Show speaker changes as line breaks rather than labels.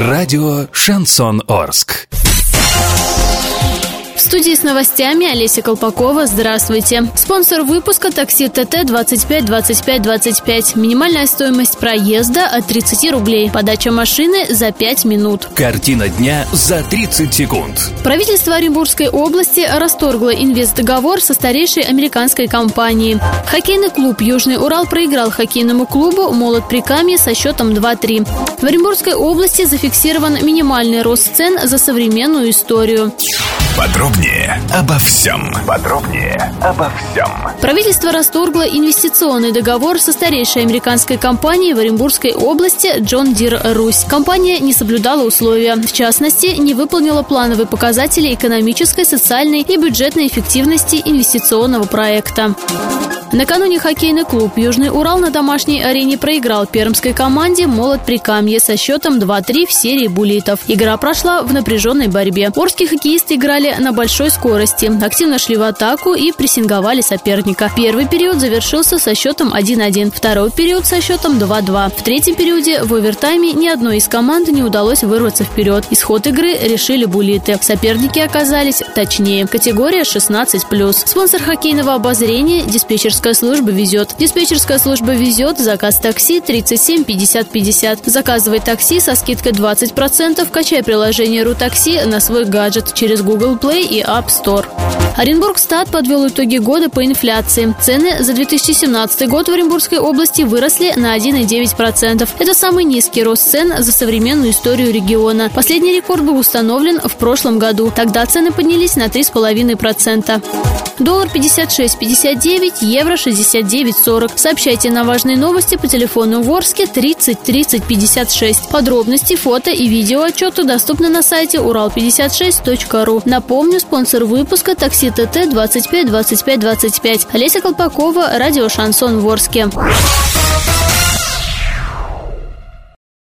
Радио «Шансон Орск».
В студии с новостями Олеся Колпакова. Здравствуйте. Спонсор выпуска такси ТТ 25 25 25. Минимальная стоимость проезда от 30 рублей. Подача машины за 5 минут.
Картина дня за 30 секунд.
Правительство Оренбургской области расторгло инвестдоговор со старейшей американской компанией. Хоккейный клуб «Южный Урал» проиграл хоккейному клубу «Молот Прикамье» со счетом 2-3. В Оренбургской области зафиксирован минимальный рост цен за современную историю.
Подробнее обо всем. Подробнее обо всем.
Правительство расторгло инвестиционный договор со старейшей американской компанией в Оренбургской области John Deere Русь. Компания не соблюдала условия. В частности, не выполнила плановые показатели экономической, социальной и бюджетной эффективности инвестиционного проекта. Накануне хоккейный клуб «Южный Урал» на домашней арене проиграл пермской команде «Молот Прикамье» со счетом 2-3 в серии буллитов. Игра прошла в напряженной борьбе. Орские хоккеисты играли на большой скорости, активно шли в атаку и прессинговали соперника. Первый период завершился со счетом 1-1, второй период со счетом 2-2. В третьем периоде в овертайме ни одной из команд не удалось вырваться вперед. Исход игры решили буллиты. Соперники оказались точнее. Категория 16+. Спонсор хоккейного обозрения – Диспетчерская служба везет. Диспетчерская служба везет. Заказ такси 37 50 50. Заказывай такси со скидкой 20%. Качай приложение РуТакси на свой гаджет через Google Play и App Store. Оренбургстат подвел итоги года по инфляции. Цены за 2017 год в Оренбургской области выросли на 1,9%. Это самый низкий рост цен за современную историю региона. Последний рекорд был установлен в прошлом году. Тогда цены поднялись на 3,5%. Доллар 56,59, евро 69,40. Сообщайте на важные новости по телефону Ворске 30 30 56. Подробности, фото и видео отчеты доступны на сайте урал56.ру. Напомню, спонсор выпуска такси ТТ 25 25 25. Олеся Колпакова, радио «Шансон Ворске».